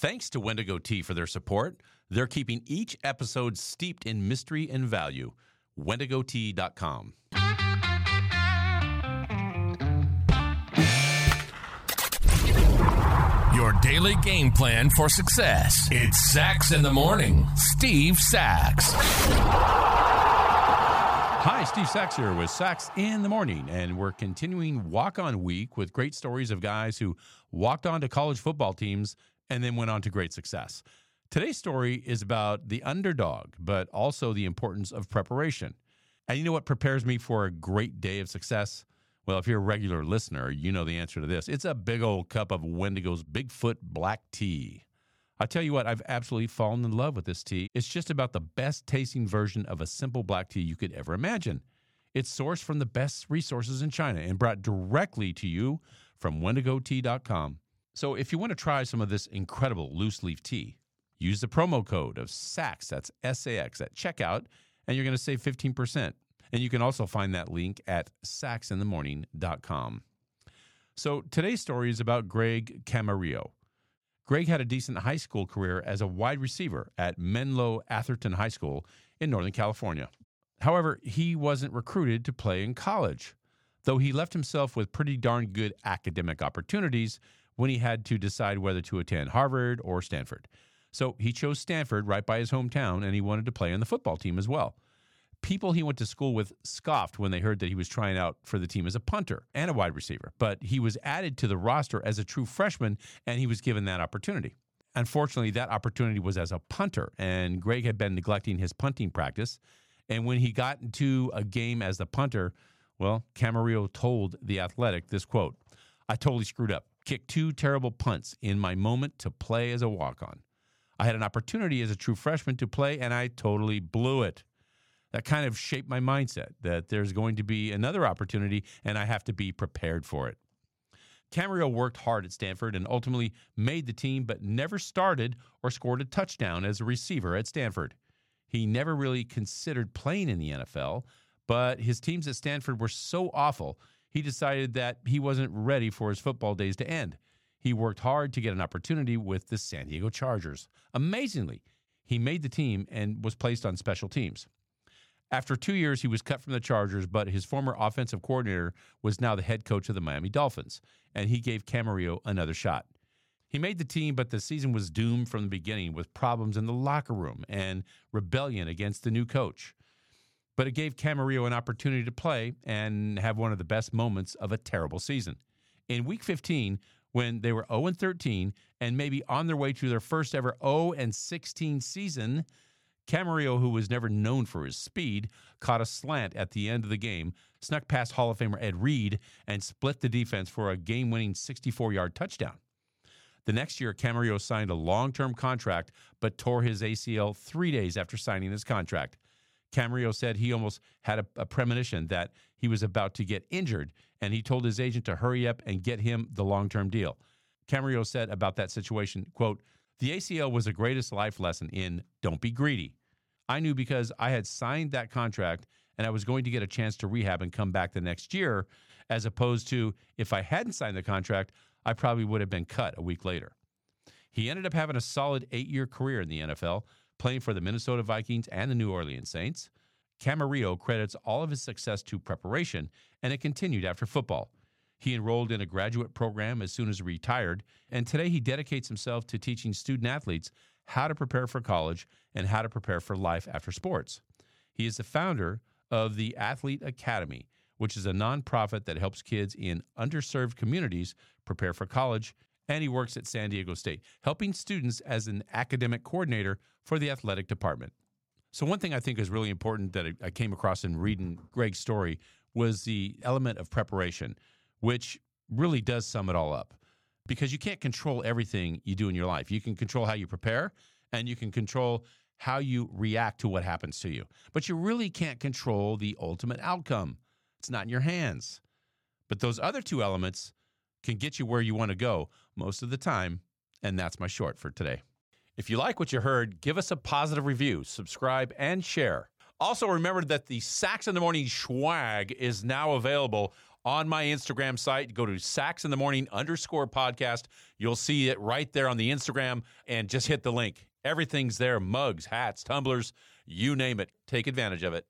Thanks to Wendigo Tea for their support. They're keeping each episode steeped in mystery and value. WendigoTea.com. Your daily game plan for success. It's Sax in the Morning. Steve Sax. Hi, Steve Sax here with Sax in the Morning, and we're continuing Walk On Week with great stories of guys who walked on to college football teams and then went on to great success. Today's story is about the underdog, but also the importance of preparation. And you know what prepares me for a great day of success? Well, if you're a regular listener, you know the answer to this. It's a big old cup of Wendigo's Bigfoot black tea. I tell you what, I've absolutely fallen in love with this tea. It's just about the best tasting version of a simple black tea you could ever imagine. It's sourced from the best resources in China and brought directly to you from wendigotea.com. So if you want to try some of this incredible loose leaf tea, use the promo code of SAX, that's S A X, at checkout, and you're going to save 15%. And you can also find that link at saxinthemorning.com. So today's story is about Greg Camarillo. Greg had a decent high school career as a wide receiver at Menlo Atherton High School in Northern California. However, he wasn't recruited to play in college, though he left himself with pretty darn good academic opportunities when he had to decide whether to attend Harvard or Stanford. So he chose Stanford right by his hometown, and he wanted to play on the football team as well. People he went to school with scoffed when they heard that he was trying out for the team as a punter and a wide receiver, but he was added to the roster as a true freshman, and he was given that opportunity. Unfortunately, that opportunity was as a punter, and Greg had been neglecting his punting practice. And when he got into a game as the punter, well, Camarillo told The Athletic this quote I totally screwed up. Kicked two terrible punts in my moment to play as a walk on. I had an opportunity as a true freshman to play, and I totally blew it. That kind of shaped my mindset that there's going to be another opportunity, and I have to be prepared for it. Camarillo worked hard at Stanford and ultimately made the team, but never started or scored a touchdown as a receiver at Stanford. He never really considered playing in the NFL, but his teams at Stanford were so awful, he decided that he wasn't ready for his football days to end. He worked hard to get an opportunity with the San Diego Chargers. Amazingly, he made the team and was placed on special teams. After two years, he was cut from the Chargers, but his former offensive coordinator was now the head coach of the Miami Dolphins, and he gave Camarillo another shot. He made the team, but the season was doomed from the beginning with problems in the locker room and rebellion against the new coach. But it gave Camarillo an opportunity to play and have one of the best moments of a terrible season. In week 15, when they were 0 13 and maybe on their way to their first ever 0 16 season, Camarillo, who was never known for his speed, caught a slant at the end of the game, snuck past Hall of Famer Ed Reed, and split the defense for a game winning 64 yard touchdown. The next year, Camarillo signed a long term contract but tore his ACL three days after signing his contract. Camarillo said he almost had a, a, premonition that he was about to get injured, and he told his agent to hurry up and get him the long term deal. Camarillo said about that situation, quote, the ACL was the greatest life lesson in don't be greedy. I knew because I had signed that contract and I was going to get a chance to rehab and come back the next year, as opposed to if I hadn't signed the contract, I probably would have been cut a week later. He ended up having a solid eight year career in the NFL, playing for the Minnesota Vikings and the New Orleans Saints. Camarillo credits all of his success to preparation, and it continued after football. He enrolled in a graduate program as soon as he retired, and today he dedicates himself to teaching student athletes how to prepare for college and how to prepare for life after sports. He is the founder of the Athlete Academy, which is a nonprofit that helps kids in underserved communities prepare for college, and he works at San Diego State, helping students as an academic coordinator for the athletic department. So, one thing I think is really important that I came across in reading Greg's story was the element of preparation, which really does sum it all up because you can't control everything you do in your life. You can control how you prepare and you can control how you react to what happens to you. But you really can't control the ultimate outcome. It's not in your hands. But those other two elements can get you where you want to go most of the time. And that's my short for today. If you like what you heard, give us a positive review, subscribe, and share. Also, remember that the Sax in the Morning swag is now available on my Instagram site. Go to Sax in the Morning underscore podcast. You'll see it right there on the Instagram and just hit the link. Everything's there mugs, hats, tumblers, you name it. Take advantage of it.